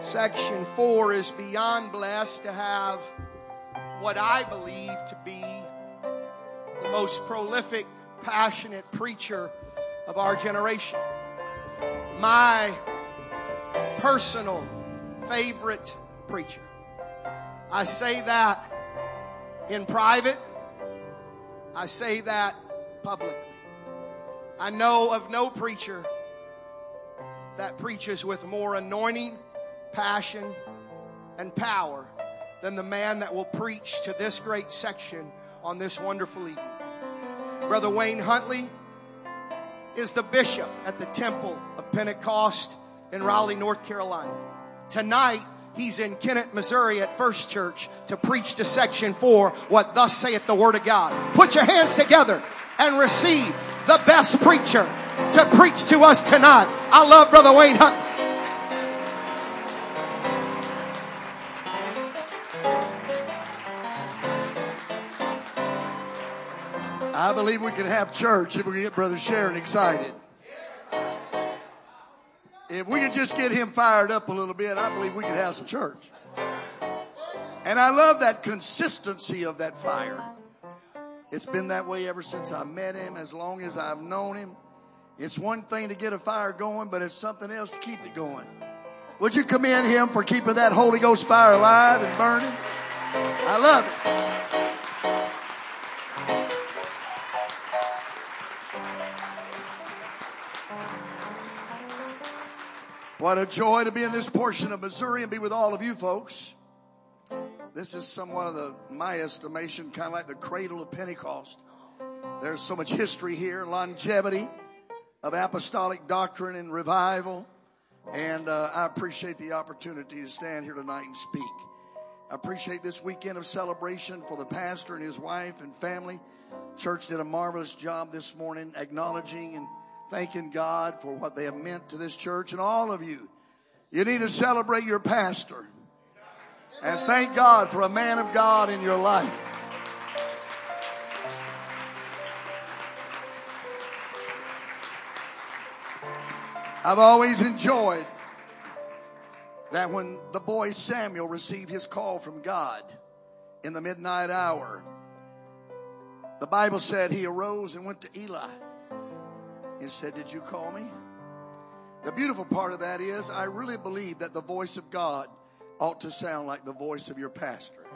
Section 4 is beyond blessed to have what I believe to be the most prolific, passionate preacher of our generation. My personal favorite preacher. I say that in private. I say that publicly. I know of no preacher that preaches with more anointing, passion, and power than the man that will preach to this great section on this wonderful evening. Brother Wayne Huntley is the bishop at the Temple of Pentecost in Raleigh, North Carolina. Tonight, he's in Kennett, Missouri at First Church to preach to section four what thus saith the word of God. Put your hands together and receive the best preacher to preach to us tonight. I love Brother Wayne Huntley. I believe we can have church if we can get Brother Sharon excited. If we could just get him fired up a little bit, I believe we could have some church. And I love that consistency of that fire. It's been that way ever since I met him, as long as I've known him. It's one thing to get a fire going, but it's something else to keep it going. Would you commend him for keeping that Holy Ghost fire alive and burning? I love it. What a joy to be in this portion of Missouri and be with all of you folks. This is somewhat of the, my estimation, kind of like the cradle of Pentecost. There's so much history here, longevity of apostolic doctrine and revival. And uh, I appreciate the opportunity to stand here tonight and speak. I appreciate this weekend of celebration for the pastor and his wife and family. Church did a marvelous job this morning acknowledging and thanking God for what they have meant to this church and all of you. You need to celebrate your pastor and thank God for a man of God in your life. I've always enjoyed that when the boy Samuel received his call from God in the midnight hour, the Bible said he arose and went to Eli and said, Did you call me? The beautiful part of that is, I really believe that the voice of God ought to sound like the voice of your pastor.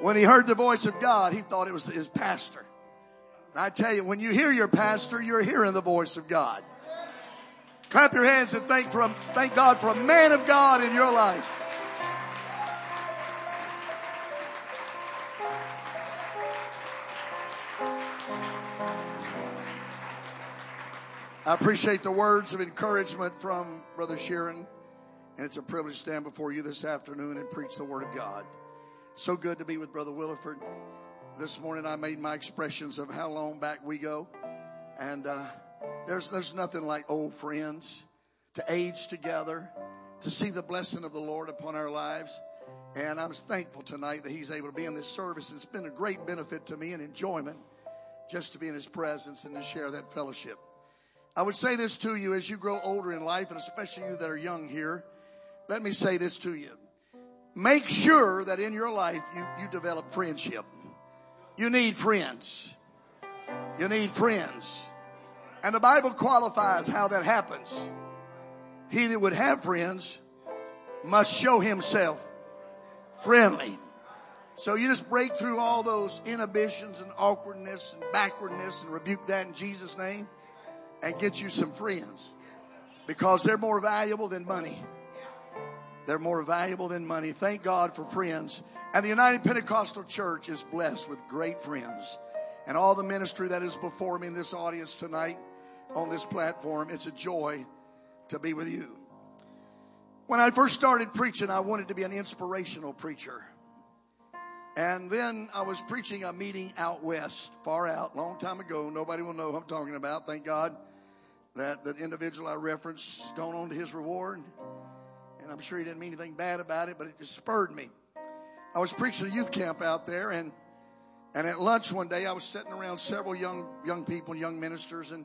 When he heard the voice of God, he thought it was his pastor. And I tell you, when you hear your pastor, you're hearing the voice of God. Clap your hands and thank for a, thank God for a man of God in your life. I appreciate the words of encouragement from Brother Sheeran, and it's a privilege to stand before you this afternoon and preach the Word of God. So good to be with Brother Williford. This morning I made my expressions of how long back we go, and uh, there's there's nothing like old friends to age together, to see the blessing of the Lord upon our lives. And I'm thankful tonight that he's able to be in this service. It's been a great benefit to me and enjoyment just to be in his presence and to share that fellowship. I would say this to you as you grow older in life, and especially you that are young here. Let me say this to you. Make sure that in your life you, you develop friendship. You need friends. You need friends. And the Bible qualifies how that happens. He that would have friends must show himself friendly. So you just break through all those inhibitions and awkwardness and backwardness and rebuke that in Jesus' name and get you some friends because they're more valuable than money. They're more valuable than money. Thank God for friends. And the United Pentecostal Church is blessed with great friends. And all the ministry that is before me in this audience tonight on this platform, it's a joy to be with you. When I first started preaching, I wanted to be an inspirational preacher. And then I was preaching a meeting out west, far out, long time ago. Nobody will know who I'm talking about. Thank God that the individual I referenced gone on to his reward. And I'm sure he didn't mean anything bad about it, but it just spurred me. I was preaching a youth camp out there and and at lunch one day I was sitting around several young young people, young ministers, and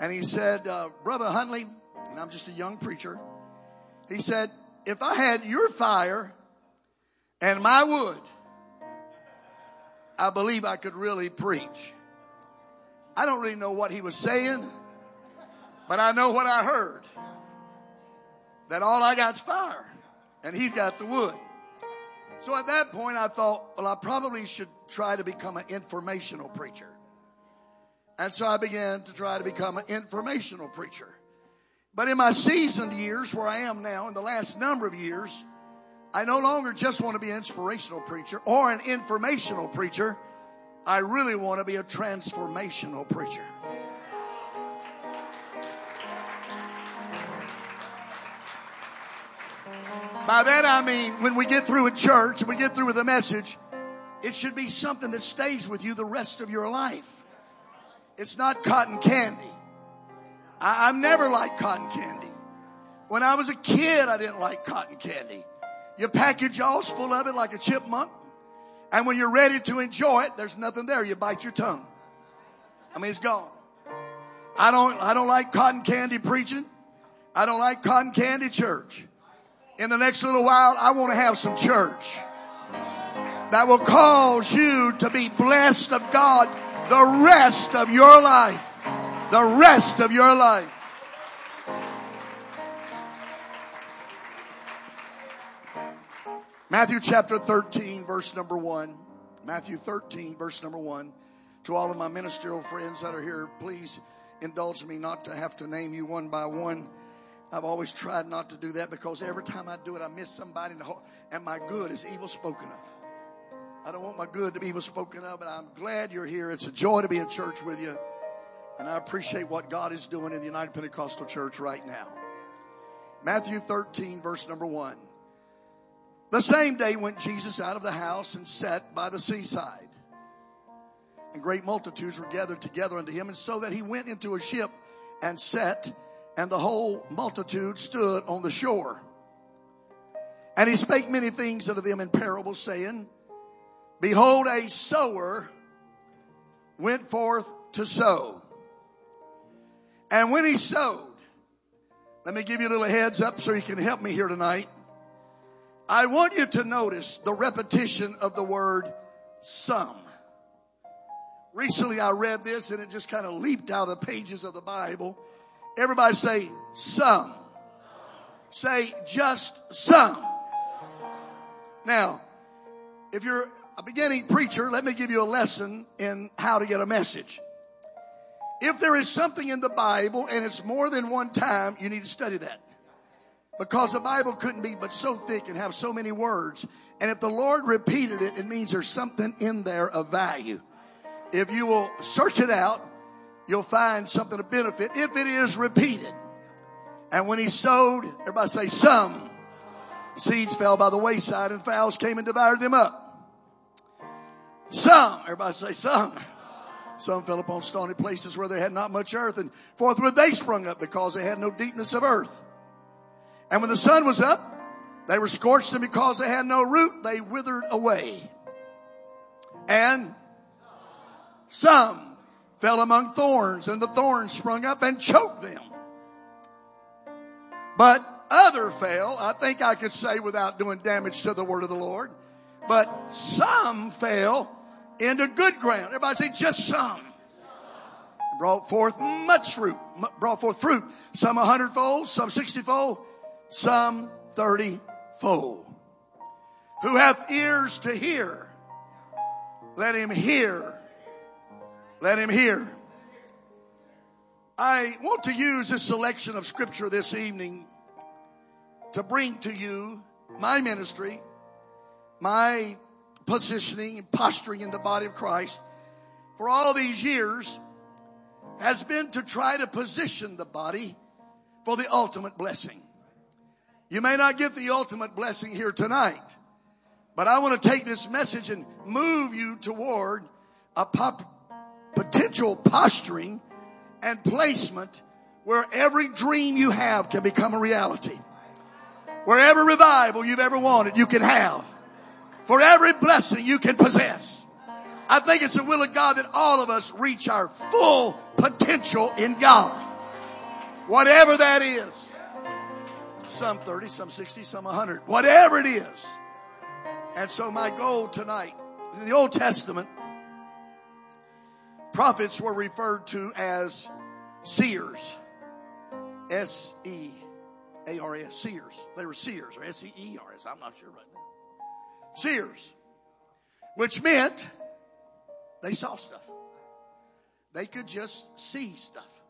and he said, uh, Brother Huntley, and I'm just a young preacher. He said, if I had your fire and my wood, I believe I could really preach. I don't really know what he was saying, but I know what I heard. That all I got's fire and he's got the wood. So at that point I thought, well, I probably should try to become an informational preacher. And so I began to try to become an informational preacher. But in my seasoned years, where I am now, in the last number of years, I no longer just want to be an inspirational preacher or an informational preacher. I really want to be a transformational preacher. By that I mean when we get through a church and we get through with a message, it should be something that stays with you the rest of your life. It's not cotton candy. I, I've never liked cotton candy. When I was a kid, I didn't like cotton candy. You package jaws full of it like a chipmunk. And when you're ready to enjoy it, there's nothing there. You bite your tongue. I mean, it's gone. I don't, I don't like cotton candy preaching. I don't like cotton candy church. In the next little while, I want to have some church that will cause you to be blessed of God the rest of your life. The rest of your life. Matthew chapter 13, verse number 1. Matthew 13, verse number 1. To all of my ministerial friends that are here, please indulge me not to have to name you one by one. I've always tried not to do that because every time I do it, I miss somebody, and my good is evil spoken of. I don't want my good to be evil spoken of, but I'm glad you're here. It's a joy to be in church with you, and I appreciate what God is doing in the United Pentecostal Church right now. Matthew 13, verse number 1. The same day went Jesus out of the house and sat by the seaside. And great multitudes were gathered together unto him, and so that he went into a ship and sat, and the whole multitude stood on the shore. And he spake many things unto them in parables, saying, Behold, a sower went forth to sow. And when he sowed, let me give you a little heads up so you can help me here tonight. I want you to notice the repetition of the word some. Recently I read this and it just kind of leaped out of the pages of the Bible. Everybody say some. Say just some. Now, if you're a beginning preacher, let me give you a lesson in how to get a message. If there is something in the Bible and it's more than one time, you need to study that. Because the Bible couldn't be but so thick and have so many words. And if the Lord repeated it, it means there's something in there of value. If you will search it out, you'll find something of benefit if it is repeated. And when he sowed, everybody say some. Seeds fell by the wayside and fowls came and devoured them up. Some, everybody say some. Some fell upon stony places where they had not much earth and forthwith they sprung up because they had no deepness of earth. And when the sun was up, they were scorched, and because they had no root, they withered away. And some fell among thorns, and the thorns sprung up and choked them. But other fell, I think I could say without doing damage to the word of the Lord, but some fell into good ground. Everybody say just some. Brought forth much fruit, brought forth fruit. Some a hundredfold, some sixtyfold, some 30 fold. Who hath ears to hear, let him hear. Let him hear. I want to use this selection of scripture this evening to bring to you my ministry, my positioning and posturing in the body of Christ for all these years has been to try to position the body for the ultimate blessing. You may not get the ultimate blessing here tonight, but I want to take this message and move you toward a pop, potential posturing and placement where every dream you have can become a reality. Where every revival you've ever wanted, you can have. For every blessing you can possess. I think it's the will of God that all of us reach our full potential in God. Whatever that is. Some 30, some 60, some 100, whatever it is. And so my goal tonight, in the Old Testament, prophets were referred to as seers. S E A R S, seers. They were seers, or S E E R S, I'm not sure right now. Seers, which meant they saw stuff. They could just see stuff.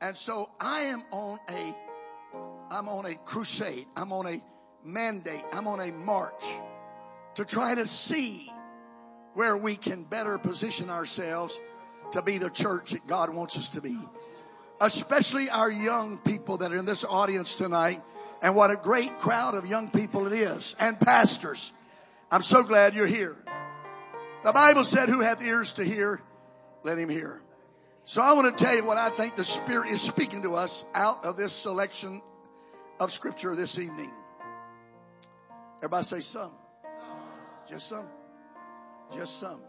And so I am on a, I'm on a crusade. I'm on a mandate. I'm on a march to try to see where we can better position ourselves to be the church that God wants us to be. Especially our young people that are in this audience tonight. And what a great crowd of young people it is. And pastors. I'm so glad you're here. The Bible said, who hath ears to hear, let him hear. So I want to tell you what I think the Spirit is speaking to us out of this selection of scripture this evening. Everybody say some. Just some. Just some.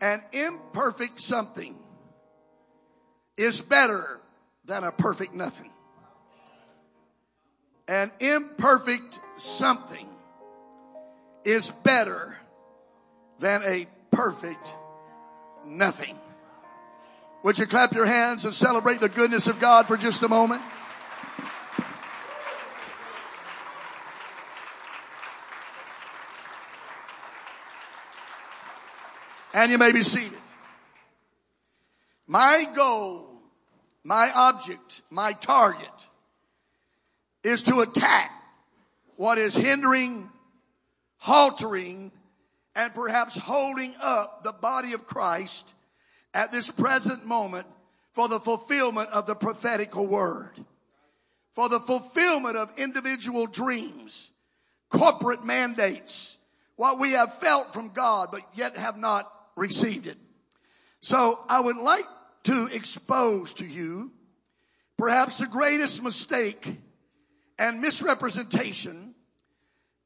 An imperfect something is better than a perfect nothing. An imperfect something is better than a perfect nothing. Would you clap your hands and celebrate the goodness of God for just a moment? And you may be seated. My goal, my object, my target is to attack what is hindering, haltering, and perhaps holding up the body of Christ at this present moment for the fulfillment of the prophetical word, for the fulfillment of individual dreams, corporate mandates, what we have felt from God but yet have not received it. So I would like to expose to you perhaps the greatest mistake and misrepresentation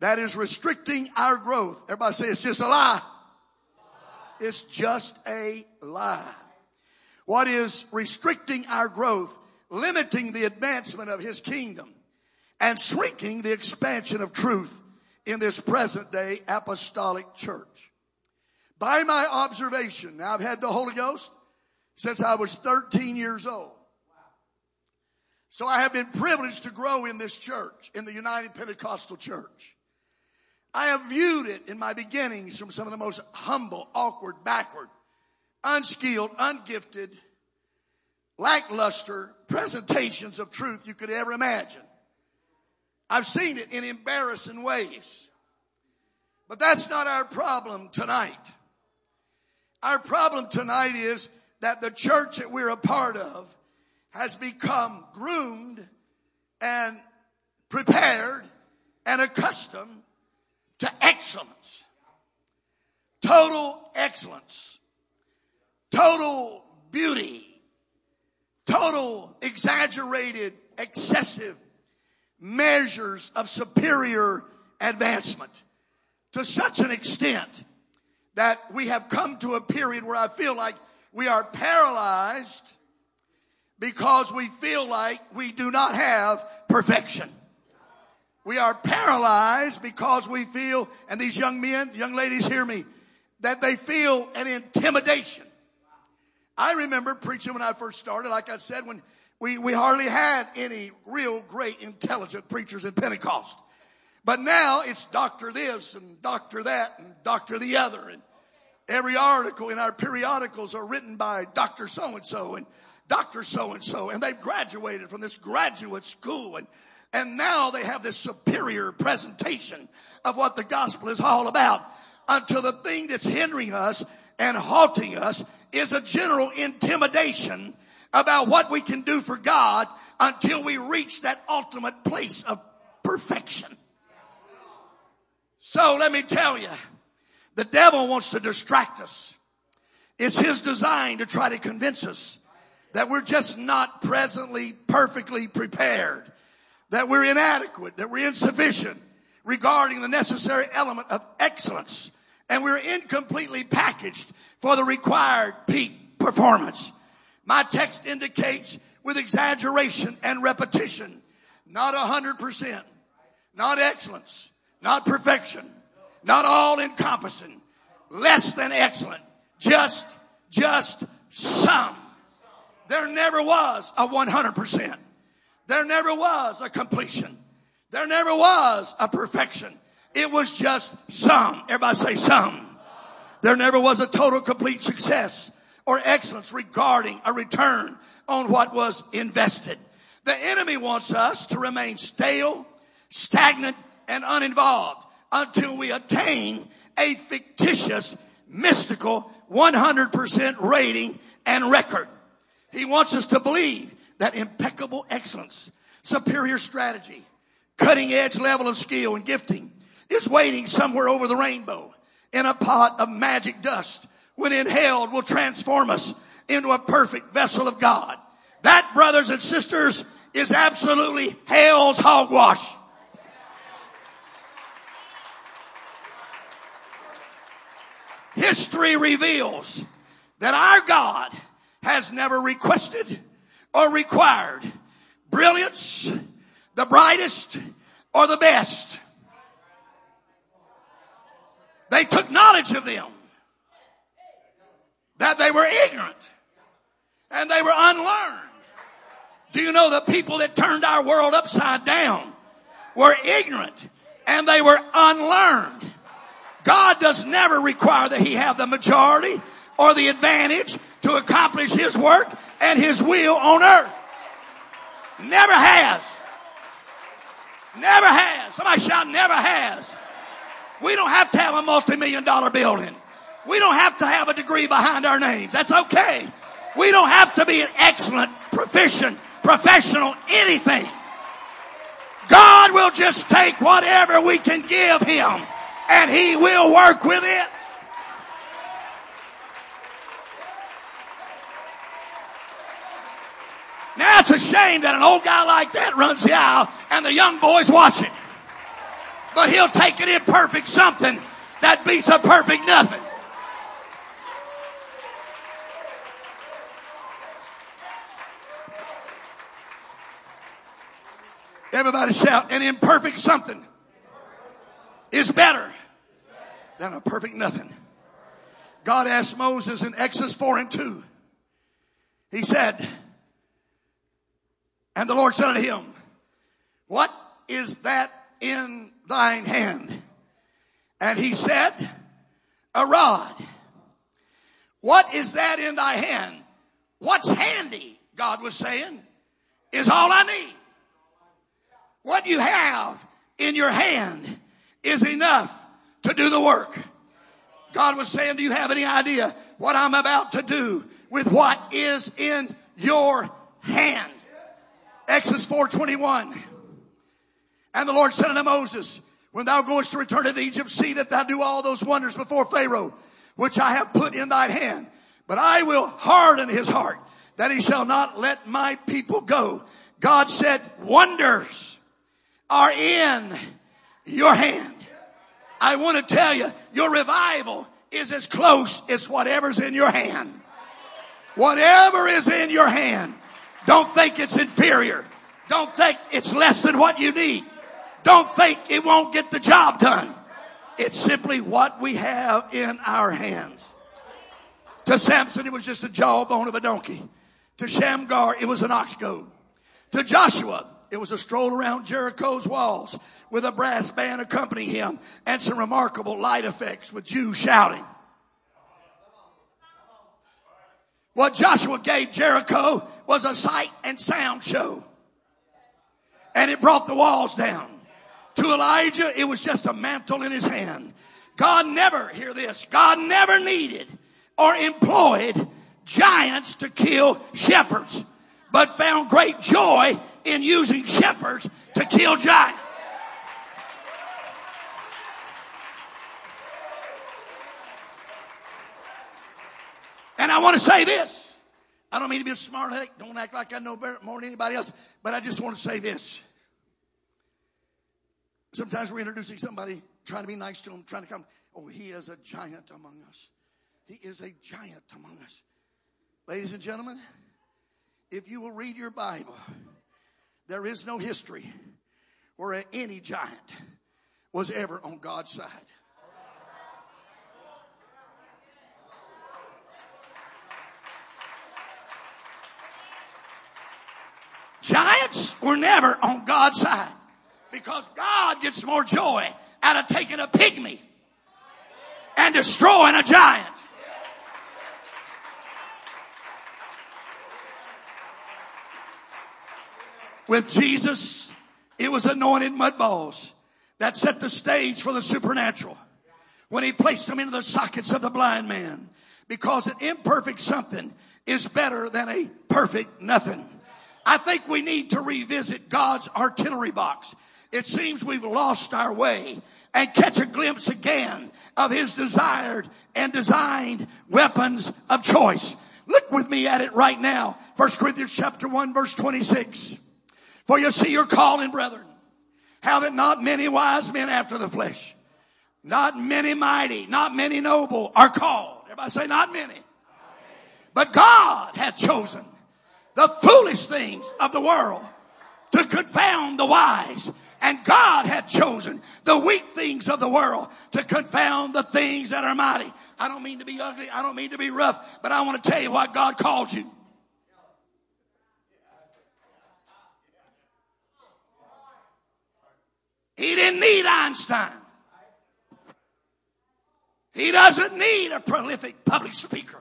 that is restricting our growth. Everybody say it's just a lie. It's just a lie. What is restricting our growth, limiting the advancement of his kingdom, and shrinking the expansion of truth in this present day apostolic church by my observation, now I've had the Holy Ghost since I was 13 years old. So I have been privileged to grow in this church, in the United Pentecostal Church. I have viewed it in my beginnings from some of the most humble, awkward, backward, unskilled, ungifted, lackluster presentations of truth you could ever imagine. I've seen it in embarrassing ways. But that's not our problem tonight. Our problem tonight is that the church that we're a part of has become groomed and prepared and accustomed to excellence. Total excellence. Total beauty. Total exaggerated, excessive measures of superior advancement to such an extent that we have come to a period where I feel like we are paralyzed because we feel like we do not have perfection. We are paralyzed because we feel, and these young men, young ladies hear me, that they feel an intimidation. I remember preaching when I first started, like I said, when we, we hardly had any real great intelligent preachers in Pentecost. But now it's doctor this and doctor that and doctor the other. And every article in our periodicals are written by Dr. So and so and Dr. So and so. And they've graduated from this graduate school. And, and now they have this superior presentation of what the gospel is all about. Until the thing that's hindering us and halting us is a general intimidation about what we can do for God until we reach that ultimate place of perfection. So let me tell you, the devil wants to distract us. It's his design to try to convince us that we're just not presently perfectly prepared, that we're inadequate, that we're insufficient regarding the necessary element of excellence, and we're incompletely packaged for the required peak performance. My text indicates with exaggeration and repetition Not a hundred percent. Not excellence. Not perfection. Not all encompassing. Less than excellent. Just, just some. There never was a 100%. There never was a completion. There never was a perfection. It was just some. Everybody say some. There never was a total complete success or excellence regarding a return on what was invested. The enemy wants us to remain stale, stagnant, and uninvolved until we attain a fictitious, mystical, 100% rating and record. He wants us to believe that impeccable excellence, superior strategy, cutting edge level of skill and gifting is waiting somewhere over the rainbow in a pot of magic dust when inhaled will transform us into a perfect vessel of God. That, brothers and sisters, is absolutely hell's hogwash. History reveals that our God has never requested or required brilliance, the brightest, or the best. They took knowledge of them that they were ignorant and they were unlearned. Do you know the people that turned our world upside down were ignorant and they were unlearned? God does never require that he have the majority or the advantage to accomplish his work and his will on earth. Never has. Never has. Somebody shout never has. We don't have to have a multi-million dollar building. We don't have to have a degree behind our names. That's okay. We don't have to be an excellent, proficient, professional, anything. God will just take whatever we can give Him and He will work with it. Now it's a shame that an old guy like that runs the aisle and the young boys watch it. But he'll take an imperfect something that beats a perfect nothing. Everybody shout, an imperfect something is better than a perfect nothing. God asked Moses in Exodus 4 and 2. He said, and the Lord said unto him, what is that in thine hand? And he said, a rod. What is that in thy hand? What's handy, God was saying, is all I need. What you have in your hand is enough to do the work. God was saying, do you have any idea what I'm about to do with what is in your hand? Exodus 4:21. And the Lord said unto Moses, when thou goest to return to Egypt, see that thou do all those wonders before Pharaoh, which I have put in thy hand. But I will harden his heart that he shall not let my people go. God said, wonders are in your hand. I want to tell you, your revival is as close as whatever's in your hand. Whatever is in your hand, don't think it's inferior. Don't think it's less than what you need. Don't think it won't get the job done. It's simply what we have in our hands. To Samson, it was just a jawbone of a donkey. To Shamgar, it was an ox goad. To Joshua, it was a stroll around Jericho's walls with a brass band accompanying him and some remarkable light effects with Jews shouting. What Joshua gave Jericho was a sight and sound show. And it brought the walls down. To Elijah, it was just a mantle in his hand. God never, hear this, God never needed or employed giants to kill shepherds, but found great joy in using shepherds to kill giants. And I want to say this. I don't mean to be a smart aleck. Don't act like I know more than anybody else. But I just want to say this. Sometimes we're introducing somebody, trying to be nice to them, trying to come. Oh, he is a giant among us. He is a giant among us. Ladies and gentlemen, if you will read your Bible, There is no history where any giant was ever on God's side. Giants were never on God's side because God gets more joy out of taking a pygmy and destroying a giant. With Jesus, it was anointed mud balls that set the stage for the supernatural. When he placed them into the sockets of the blind man, because an imperfect something is better than a perfect nothing. I think we need to revisit God's artillery box. It seems we've lost our way and catch a glimpse again of his desired and designed weapons of choice. Look with me at it right now. First Corinthians chapter 1 verse 26. For you see your calling, brethren. How that not many wise men after the flesh, not many mighty, not many noble are called. Everybody say not many. But God hath chosen the foolish things of the world to confound the wise. And God hath chosen the weak things of the world to confound the things that are mighty. I don't mean to be ugly. I don't mean to be rough, but I want to tell you why God called you. He didn't need Einstein. He doesn't need a prolific public speaker.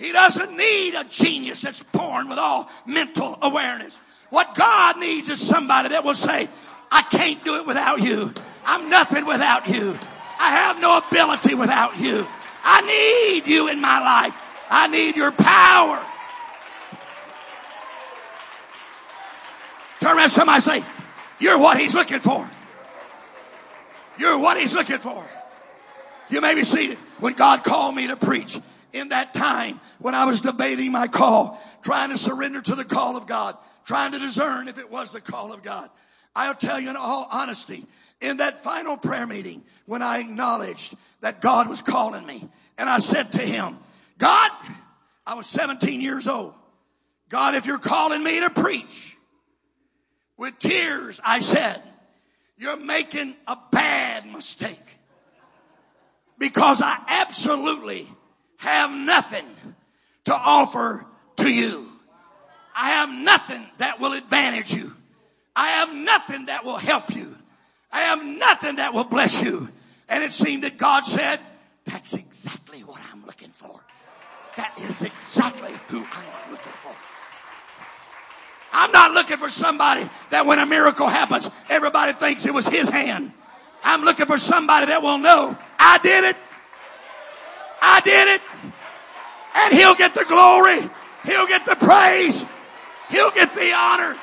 He doesn't need a genius that's born with all mental awareness. What God needs is somebody that will say, I can't do it without you. I'm nothing without you. I have no ability without you. I need you in my life. I need your power. Turn around somebody say, you're what he's looking for. You're what he's looking for. You may be seated. When God called me to preach in that time when I was debating my call, trying to surrender to the call of God, trying to discern if it was the call of God. I'll tell you in all honesty, in that final prayer meeting, when I acknowledged that God was calling me, and I said to him, God, I was 17 years old. God, if you're calling me to preach, with tears, I said, you're making a bad mistake. Because I absolutely have nothing to offer to you. I have nothing that will advantage you. I have nothing that will help you. I have nothing that will bless you. And it seemed that God said, that's exactly what I'm looking for. That is exactly who I am looking for. I'm not looking for somebody that when a miracle happens, everybody thinks it was his hand. I'm looking for somebody that will know I did it. I did it. And he'll get the glory. He'll get the praise. He'll get the honor.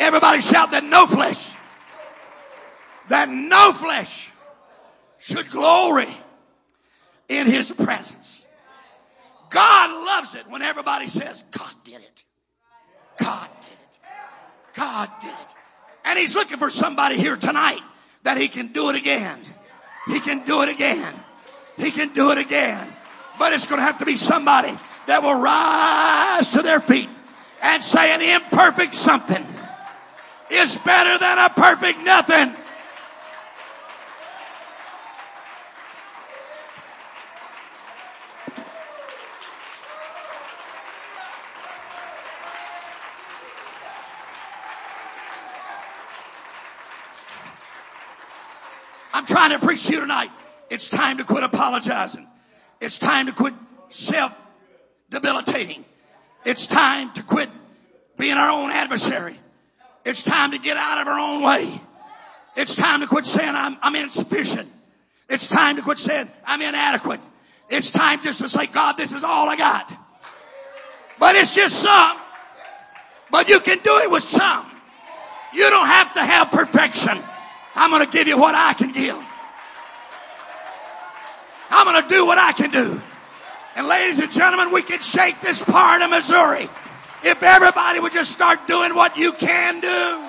Everybody shout that no flesh, that no flesh should glory in his presence. God loves it when everybody says, God did it. God did it. God did it. And he's looking for somebody here tonight that he can do it again. He can do it again. He can do it again. But it's going to have to be somebody that will rise to their feet and say an imperfect something is better than a perfect nothing. I'm trying to preach to you tonight. It's time to quit apologizing. It's time to quit self debilitating. It's time to quit being our own adversary. It's time to get out of our own way. It's time to quit saying I'm, I'm insufficient. It's time to quit saying I'm inadequate. It's time just to say, God, this is all I got. But it's just some. But you can do it with some. You don't have to have perfection. I'm going to give you what I can give. I'm going to do what I can do. And ladies and gentlemen, we can shake this part of Missouri if everybody would just start doing what you can do.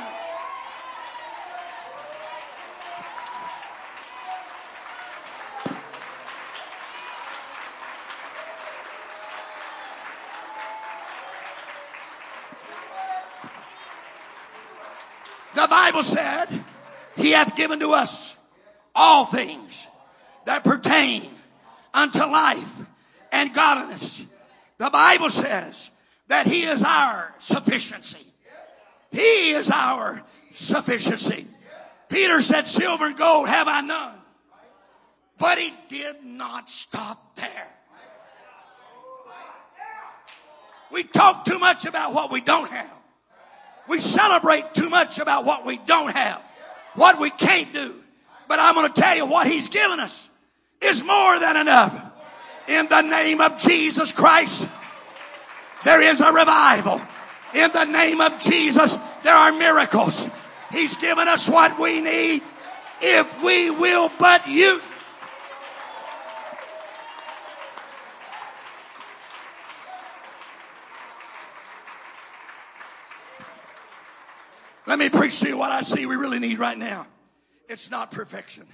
The Bible said, He hath given to us all things that pertain unto life and godliness. The Bible says that He is our sufficiency. He is our sufficiency. Peter said, silver and gold have I none. But he did not stop there. We talk too much about what we don't have. We celebrate too much about what we don't have, what we can't do. But I'm going to tell you what he's given us is more than enough. In the name of Jesus Christ, there is a revival. In the name of Jesus, there are miracles. He's given us what we need if we will but use Let me preach to you what I see we really need right now. It's not perfection.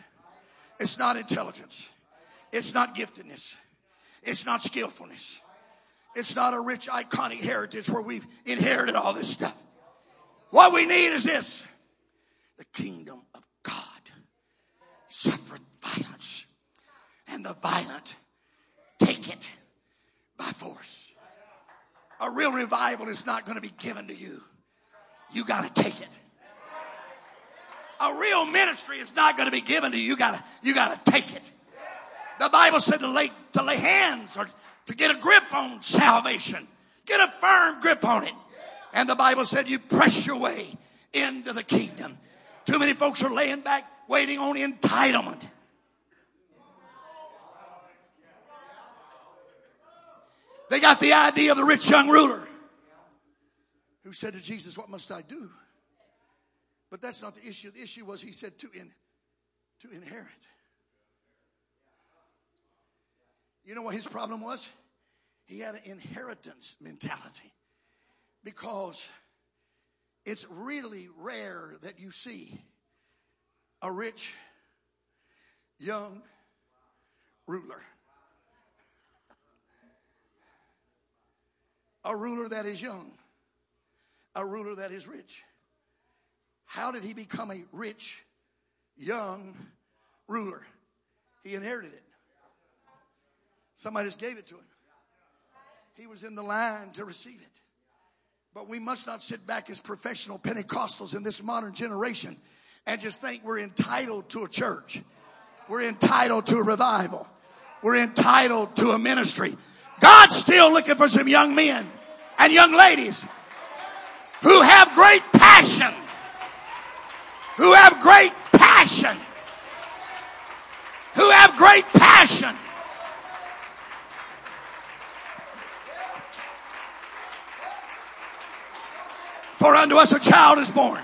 It's not intelligence. It's not giftedness. It's not skillfulness. It's not a rich, iconic heritage where we've inherited all this stuff. What we need is this. The kingdom of God suffereth violence, and the violent take it by force. A real revival is not going to be given to you you got to take it. A real ministry is not going to be given to you. You got to you got to take it. The Bible said to lay to lay hands or to get a grip on salvation. Get a firm grip on it. And the Bible said you press your way into the kingdom. Too many folks are laying back waiting on entitlement. They got the idea of the rich young ruler who said to Jesus, What must I do? But that's not the issue. The issue was he said to, in, to inherit. You know what his problem was? He had an inheritance mentality because it's really rare that you see a rich, young ruler. A ruler that is young a ruler that is rich. How did he become a rich, young ruler? He inherited it. Somebody just gave it to him. He was in the line to receive it. But we must not sit back as professional Pentecostals in this modern generation and just think we're entitled to a church. We're entitled to a revival. We're entitled to a ministry. God's still looking for some young men and young ladies who have great passion. Who have great passion. Who have great passion. For unto us a child is born.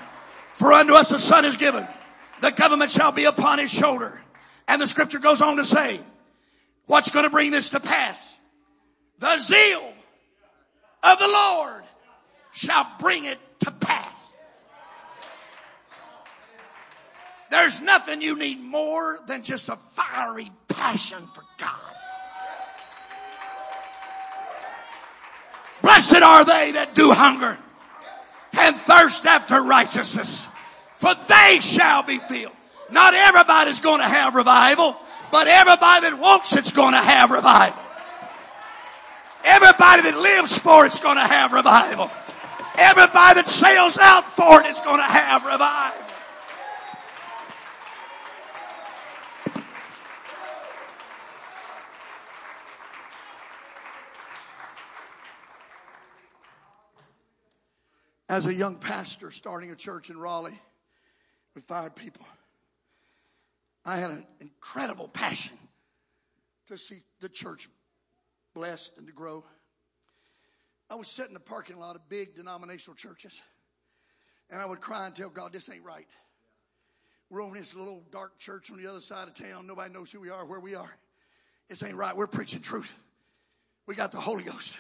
For unto us a son is given. The government shall be upon his shoulder. And the scripture goes on to say, what's going to bring this to pass? The zeal of the Lord shall bring it to pass. There's nothing you need more than just a fiery passion for God. Blessed are they that do hunger and thirst after righteousness, for they shall be filled. Not everybody's going to have revival, but everybody that wants it's going to have revival. Everybody that lives for it's going to have revival. Everybody that sails out for it is going to have revival. As a young pastor starting a church in Raleigh with five people, I had an incredible passion to see the church blessed and to grow. I was sitting in the parking lot of big denominational churches, and I would cry and tell God, this ain't right. We're on this little dark church on the other side of town. Nobody knows who we are, where we are. This ain't right. We're preaching truth. We got the Holy Ghost.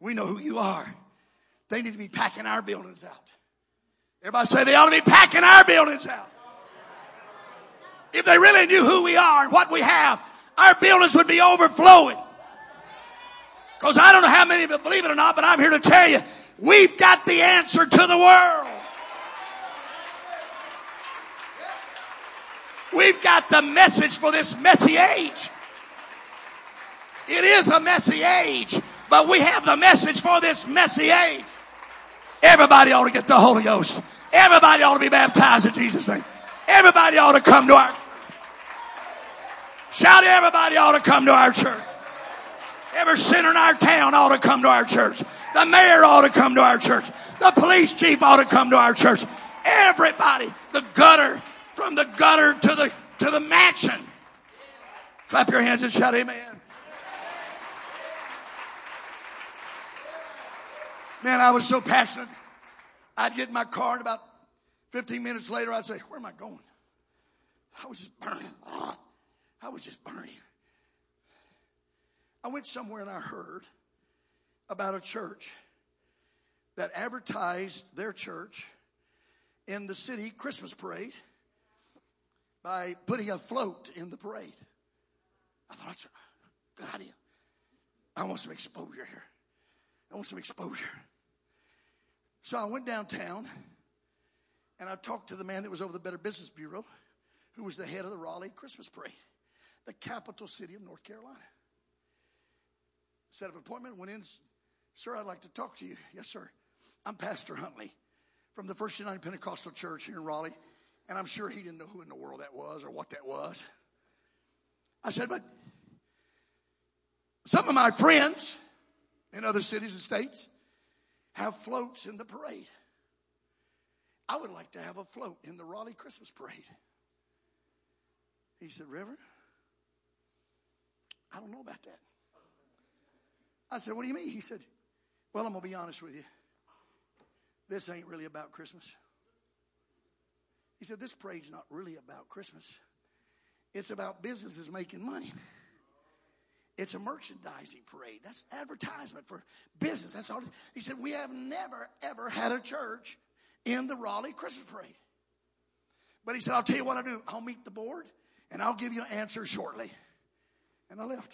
We know who you are. They need to be packing our buildings out. Everybody say they ought to be packing our buildings out. If they really knew who we are and what we have, our buildings would be overflowing. Because I don't know how many of you believe it or not, but I'm here to tell you, we've got the answer to the world. We've got the message for this messy age. It is a messy age, but we have the message for this messy age. Everybody ought to get the Holy Ghost. Everybody ought to be baptized in Jesus' name. Everybody ought to come to our Shout, everybody ought to come to our church. Every sinner in our town ought to come to our church. The mayor ought to come to our church. The police chief ought to come to our church. Everybody, the gutter, from the gutter to the, to the mansion. Clap your hands and shout amen. Man, I was so passionate. I'd get in my car and about 15 minutes later I'd say, where am I going? I was just burning. I was just burning. I went somewhere and I heard about a church that advertised their church in the city Christmas parade by putting a float in the parade. I thought that's a good idea. I want some exposure here. I want some exposure. So I went downtown and I talked to the man that was over the Better Business Bureau, who was the head of the Raleigh Christmas Parade, the capital city of North Carolina. Set up an appointment, went in. Sir, I'd like to talk to you. Yes, sir. I'm Pastor Huntley from the First United Pentecostal Church here in Raleigh. And I'm sure he didn't know who in the world that was or what that was. I said, but some of my friends in other cities and states have floats in the parade. I would like to have a float in the Raleigh Christmas parade. He said, Reverend, I don't know about that. I said, What do you mean? He said, Well, I'm going to be honest with you. This ain't really about Christmas. He said, This parade's not really about Christmas. It's about businesses making money. It's a merchandising parade. That's advertisement for business. That's all. He said, We have never, ever had a church in the Raleigh Christmas parade. But he said, I'll tell you what I do. I'll meet the board and I'll give you an answer shortly. And I left.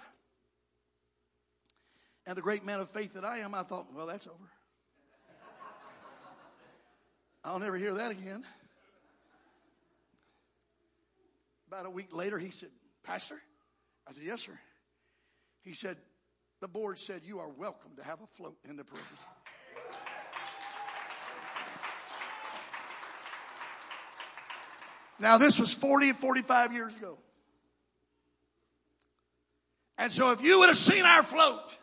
And the great man of faith that I am, I thought, well, that's over. I'll never hear that again. About a week later, he said, Pastor? I said, Yes, sir. He said, The board said you are welcome to have a float in the parade. Now, this was 40 and 45 years ago. And so, if you would have seen our float,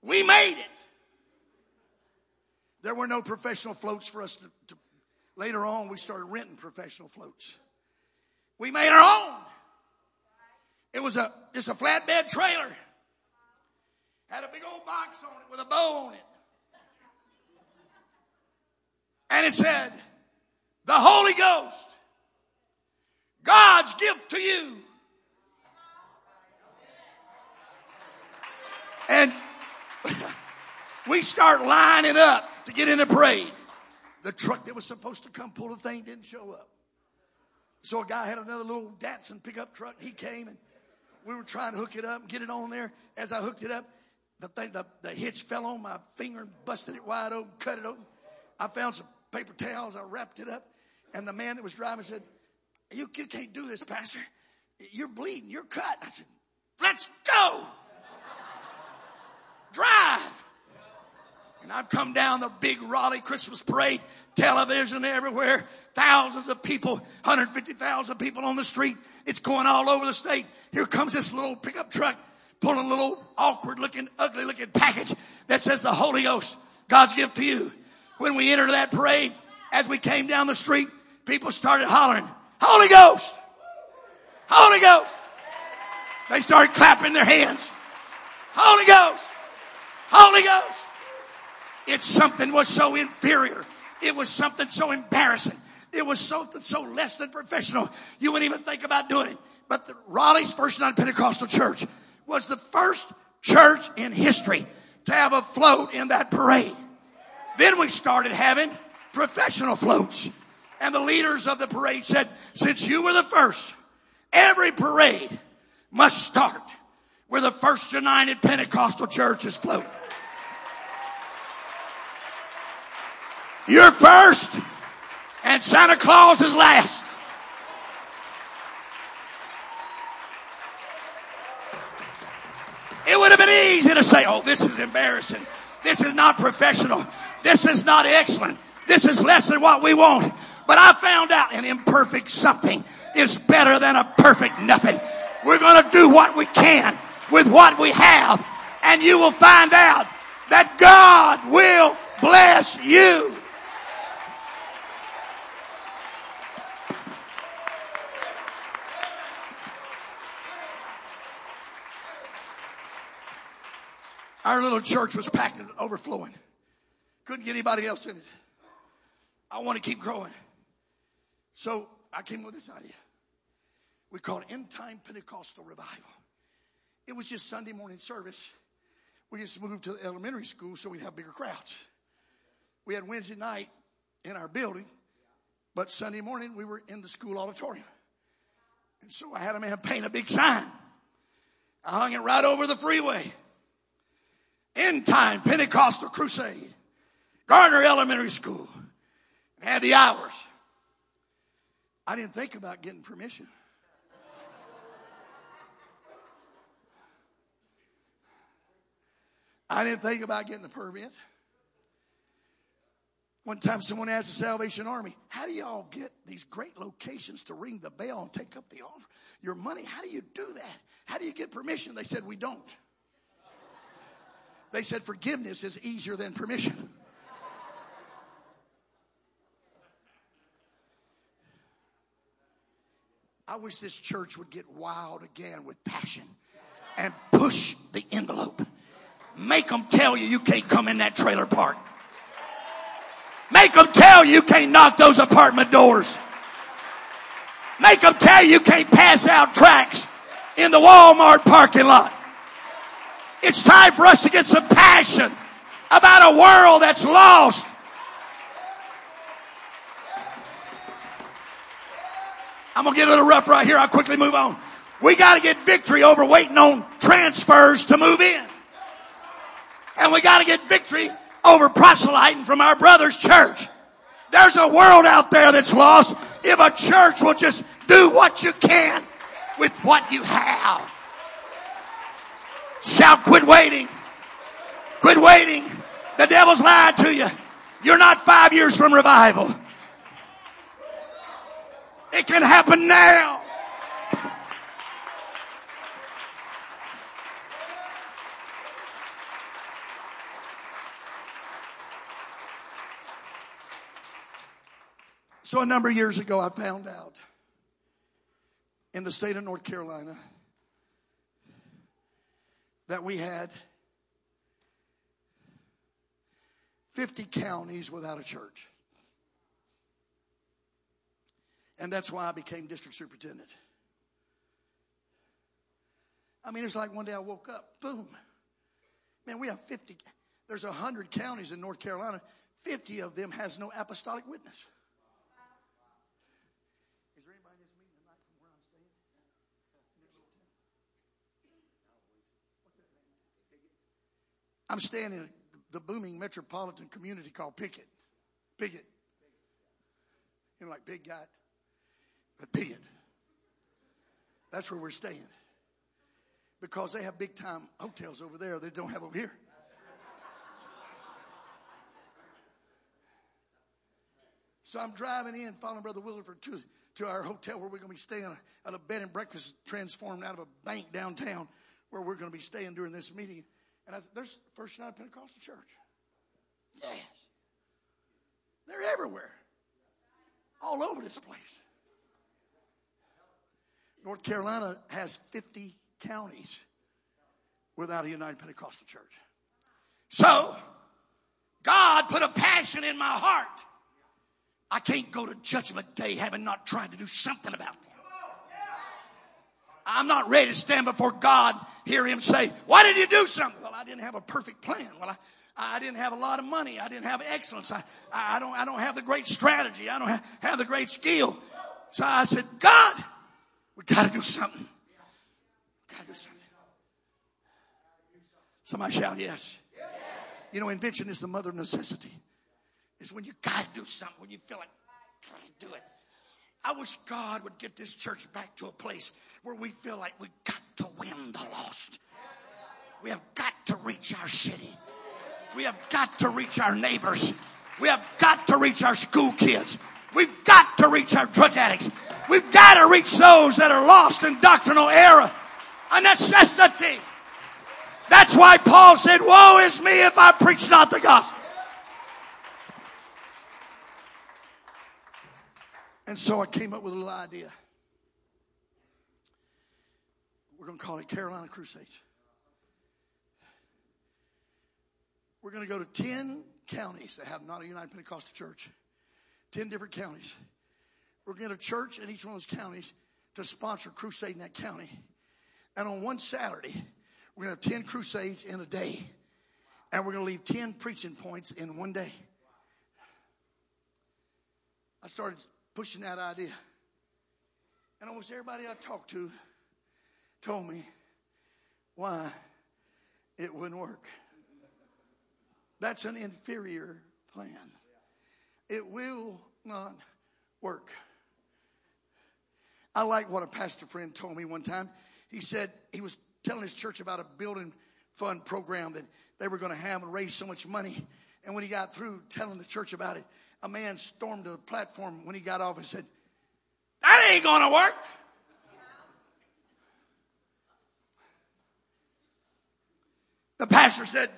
we made it. There were no professional floats for us to, to later on we started renting professional floats. We made our own. It was a just a flatbed trailer. Had a big old box on it with a bow on it. And it said, the Holy Ghost, God's gift to you. And we start lining up to get in the parade. The truck that was supposed to come pull the thing didn't show up. So a guy had another little Datsun pickup truck. He came and we were trying to hook it up and get it on there. As I hooked it up, the thing, the, the hitch fell on my finger and busted it wide open, cut it open. I found some paper towels. I wrapped it up. And the man that was driving said, you, you can't do this, pastor. You're bleeding. You're cut. I said, let's go. Drive. And I've come down the big Raleigh Christmas parade, television everywhere, thousands of people, 150,000 people on the street. It's going all over the state. Here comes this little pickup truck pulling a little awkward looking, ugly looking package that says the Holy Ghost, God's gift to you. When we entered that parade, as we came down the street, people started hollering, Holy Ghost! Holy Ghost! They started clapping their hands. Holy Ghost! Holy Ghost! It's something was so inferior. It was something so embarrassing. It was something so less than professional. You wouldn't even think about doing it. But the Raleigh's First United Pentecostal Church was the first church in history to have a float in that parade. Then we started having professional floats. And the leaders of the parade said, since you were the first, every parade must start where the First United Pentecostal Church is float. You're first and Santa Claus is last. It would have been easy to say, oh, this is embarrassing. This is not professional. This is not excellent. This is less than what we want. But I found out an imperfect something is better than a perfect nothing. We're going to do what we can with what we have, and you will find out that God will bless you. Our little church was packed and overflowing. Couldn't get anybody else in it. I want to keep growing. So I came with this idea. We called it End Time Pentecostal Revival. It was just Sunday morning service. We just moved to the elementary school so we'd have bigger crowds. We had Wednesday night in our building, but Sunday morning we were in the school auditorium. And so I had a man paint a big sign. I hung it right over the freeway. End time Pentecostal crusade. Garner Elementary School. And had the hours. I didn't think about getting permission. I didn't think about getting a permit. One time someone asked the Salvation Army, how do y'all get these great locations to ring the bell and take up the offer? Your money, how do you do that? How do you get permission? They said, we don't. They said forgiveness is easier than permission. I wish this church would get wild again with passion and push the envelope. Make them tell you you can't come in that trailer park. Make them tell you you can't knock those apartment doors. Make them tell you you can't pass out tracks in the Walmart parking lot. It's time for us to get some passion about a world that's lost. I'm going to get a little rough right here. I'll quickly move on. We got to get victory over waiting on transfers to move in. And we got to get victory over proselyting from our brother's church. There's a world out there that's lost if a church will just do what you can with what you have. Shout, quit waiting. Quit waiting. The devil's lied to you. You're not five years from revival. It can happen now. So a number of years ago, I found out in the state of North Carolina that we had 50 counties without a church. And that's why I became district superintendent. I mean, it's like one day I woke up, boom. Man, we have 50, there's 100 counties in North Carolina. 50 of them has no apostolic witness. I'm staying in the booming metropolitan community called Pickett. Pickett. You know, like Big Guy. But Pickett. That's where we're staying. Because they have big time hotels over there they don't have over here. So I'm driving in, following Brother Williford to, to our hotel where we're going to be staying at a bed and breakfast transformed out of a bank downtown where we're going to be staying during this meeting. And I said, There's First United Pentecostal Church. Yes. They're everywhere. All over this place. North Carolina has 50 counties without a United Pentecostal Church. So, God put a passion in my heart. I can't go to Judgment Day having not tried to do something about that. I'm not ready to stand before God, hear Him say, Why did you do something? I didn't have a perfect plan. Well, I, I didn't have a lot of money. I didn't have excellence. I, I, don't, I don't have the great strategy. I don't have, have the great skill. So I said, God, we got to do something. Got to do something. Somebody shout yes. You know, invention is the mother of necessity. It's when you got to do something, when you feel like, I do it. I wish God would get this church back to a place where we feel like we got to win the lost. We have got to reach our city. We have got to reach our neighbors. We have got to reach our school kids. We've got to reach our drug addicts. We've got to reach those that are lost in doctrinal error. A necessity. That's why Paul said, Woe is me if I preach not the gospel. And so I came up with a little idea. We're going to call it Carolina Crusades. We're going to go to 10 counties that have not a United Pentecostal church. 10 different counties. We're going to church in each one of those counties to sponsor a crusade in that county. And on one Saturday, we're going to have 10 crusades in a day. And we're going to leave 10 preaching points in one day. I started pushing that idea. And almost everybody I talked to told me why it wouldn't work. That's an inferior plan. It will not work. I like what a pastor friend told me one time. He said he was telling his church about a building fund program that they were going to have and raise so much money. And when he got through telling the church about it, a man stormed to the platform when he got off and said, That ain't going to work. The pastor said,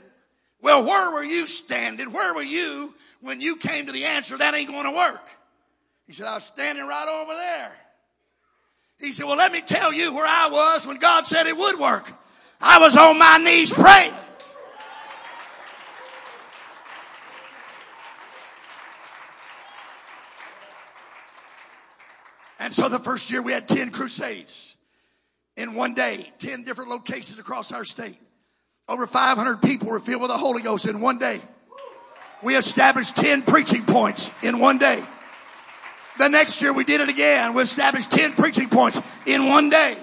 Well, where were you standing? Where were you when you came to the answer that ain't going to work? He said, I was standing right over there. He said, Well, let me tell you where I was when God said it would work. I was on my knees praying. And so the first year we had 10 crusades in one day, 10 different locations across our state. Over 500 people were filled with the Holy Ghost in one day. We established 10 preaching points in one day. The next year we did it again. We established 10 preaching points in one day.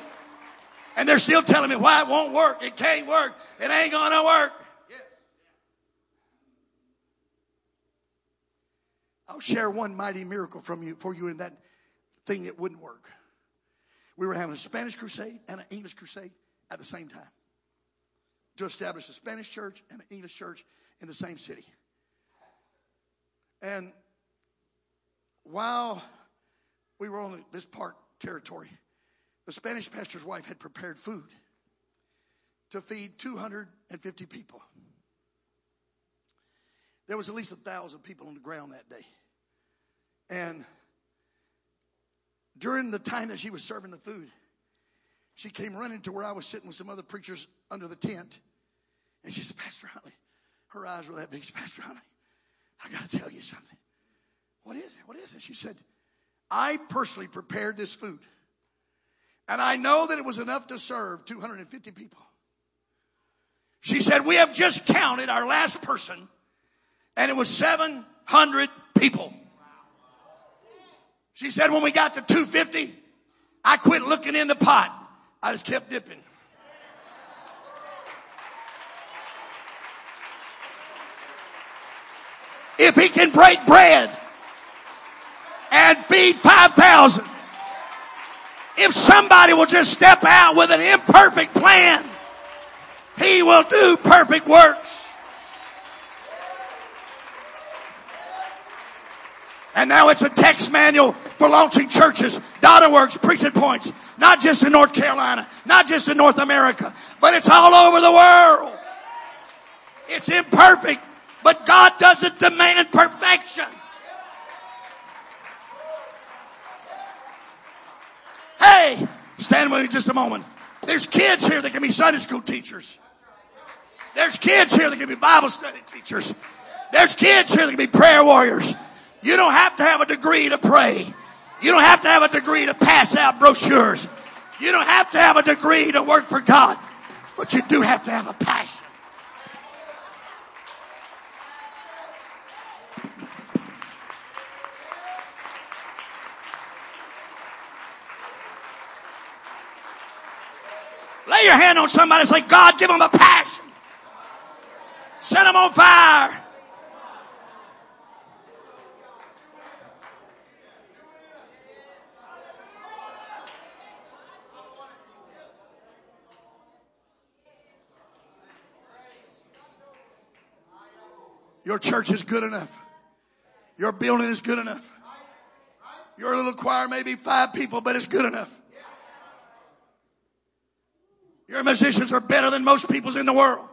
And they're still telling me why it won't work. It can't work. It ain't gonna work. I'll share one mighty miracle from you for you in that thing that wouldn't work. We were having a Spanish crusade and an English crusade at the same time to establish a Spanish church and an English church in the same city. And while we were on this park territory, the Spanish pastor's wife had prepared food to feed 250 people. There was at least a thousand people on the ground that day. And during the time that she was serving the food, she came running to where I was sitting with some other preachers under the tent. And she said, Pastor Huntley, her eyes were that big. She said, Pastor Huntley, I got to tell you something. What is it? What is it? She said, I personally prepared this food. And I know that it was enough to serve 250 people. She said, We have just counted our last person, and it was 700 people. She said, When we got to 250, I quit looking in the pot. I just kept dipping. If he can break bread and feed 5,000, if somebody will just step out with an imperfect plan, he will do perfect works. And now it's a text manual for launching churches, data works, preaching points, not just in North Carolina, not just in North America, but it's all over the world. It's imperfect, but God doesn't demand perfection. Hey, stand with me just a moment. There's kids here that can be Sunday school teachers. There's kids here that can be Bible study teachers. There's kids here that can be prayer warriors. You don't have to have a degree to pray. You don't have to have a degree to pass out brochures. You don't have to have a degree to work for God. But you do have to have a passion. your hand on somebody and say, God, give them a passion. Set them on fire. Your church is good enough. Your building is good enough. Your little choir may be five people, but it's good enough. Your musicians are better than most people's in the world.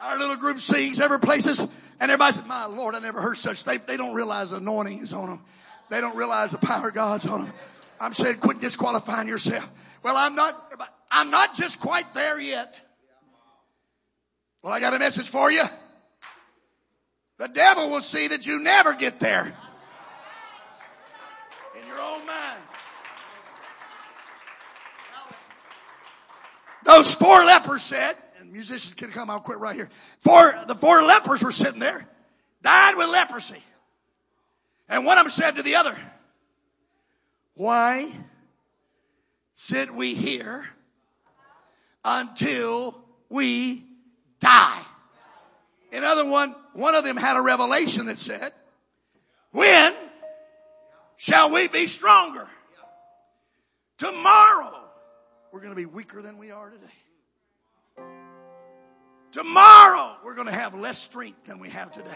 Our little group sings every places, and everybody says, My Lord, I never heard such. They, they don't realize the anointing is on them. They don't realize the power of God's on them. I'm saying, quit disqualifying yourself. Well, I'm not, I'm not just quite there yet. Well, I got a message for you. The devil will see that you never get there. In your own mind. Those four lepers said, and musicians can come, I'll quit right here. Four, the four lepers were sitting there, died with leprosy. And one of them said to the other, Why sit we here until we die? In other one, one of them had a revelation that said, When shall we be stronger? Tomorrow we're going to be weaker than we are today. Tomorrow, we're going to have less strength than we have today.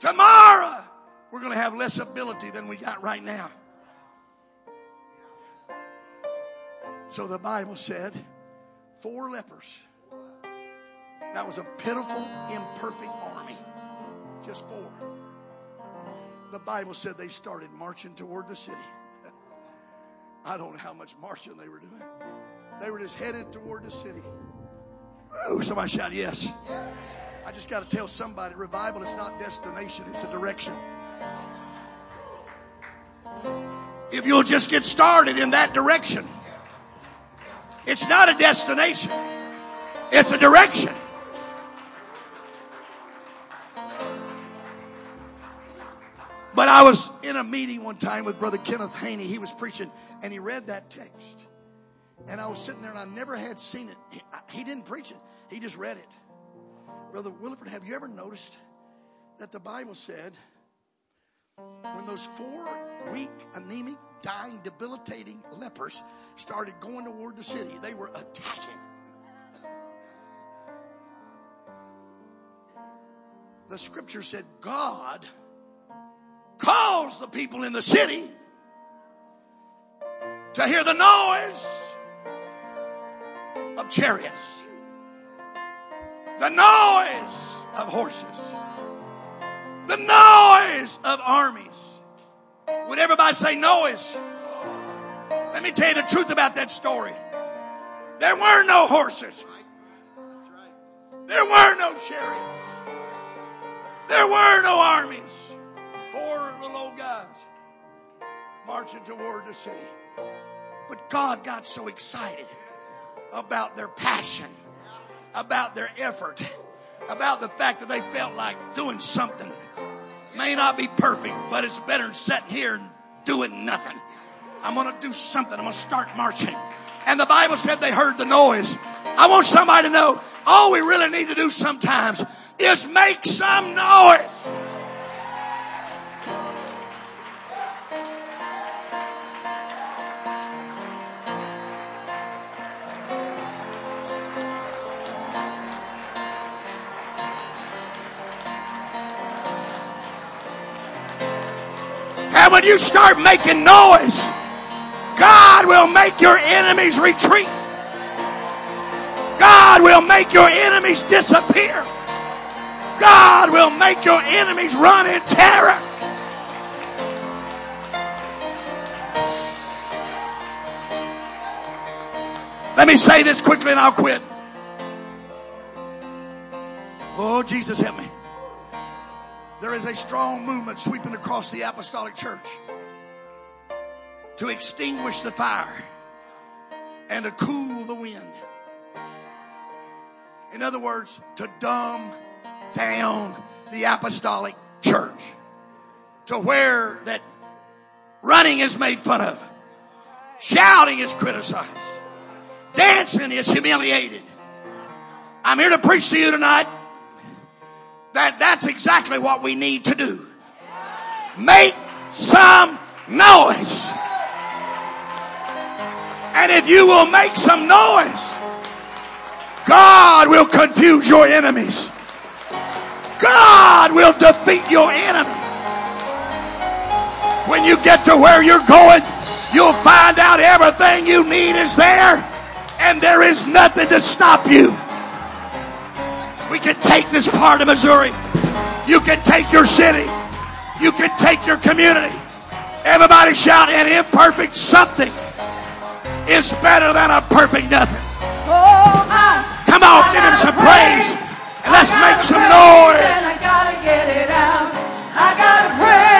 Tomorrow, we're going to have less ability than we got right now. So the Bible said, four lepers. That was a pitiful, imperfect army. Just four. The Bible said they started marching toward the city. I don't know how much marching they were doing. They were just headed toward the city. Oh, somebody shout yes. I just got to tell somebody revival is not destination, it's a direction. If you'll just get started in that direction, it's not a destination, it's a direction. But I was a meeting one time with Brother Kenneth Haney. He was preaching and he read that text. And I was sitting there and I never had seen it. He, he didn't preach it, he just read it. Brother Williford, have you ever noticed that the Bible said when those four weak, anemic, dying, debilitating lepers started going toward the city, they were attacking. The scripture said God calls the people in the city to hear the noise of chariots, the noise of horses, the noise of armies. Would everybody say noise? Let me tell you the truth about that story. There were no horses. There were no chariots. There were no armies. Four little old guys marching toward the city. But God got so excited about their passion, about their effort, about the fact that they felt like doing something. May not be perfect, but it's better than sitting here doing nothing. I'm going to do something. I'm going to start marching. And the Bible said they heard the noise. I want somebody to know all we really need to do sometimes is make some noise. When you start making noise, God will make your enemies retreat. God will make your enemies disappear. God will make your enemies run in terror. Let me say this quickly and I'll quit. Oh, Jesus, help me. There is a strong movement sweeping across the apostolic church to extinguish the fire and to cool the wind. In other words, to dumb down the apostolic church to where that running is made fun of, shouting is criticized, dancing is humiliated. I'm here to preach to you tonight that that's exactly what we need to do. Make some noise. And if you will make some noise, God will confuse your enemies. God will defeat your enemies. When you get to where you're going, you'll find out everything you need is there and there is nothing to stop you. We can take this part of Missouri. You can take your city. You can take your community. Everybody shout, an imperfect something is better than a perfect nothing. Oh, I, Come on, I give him some praise. praise. And let's make some noise. I gotta get it out. I gotta praise.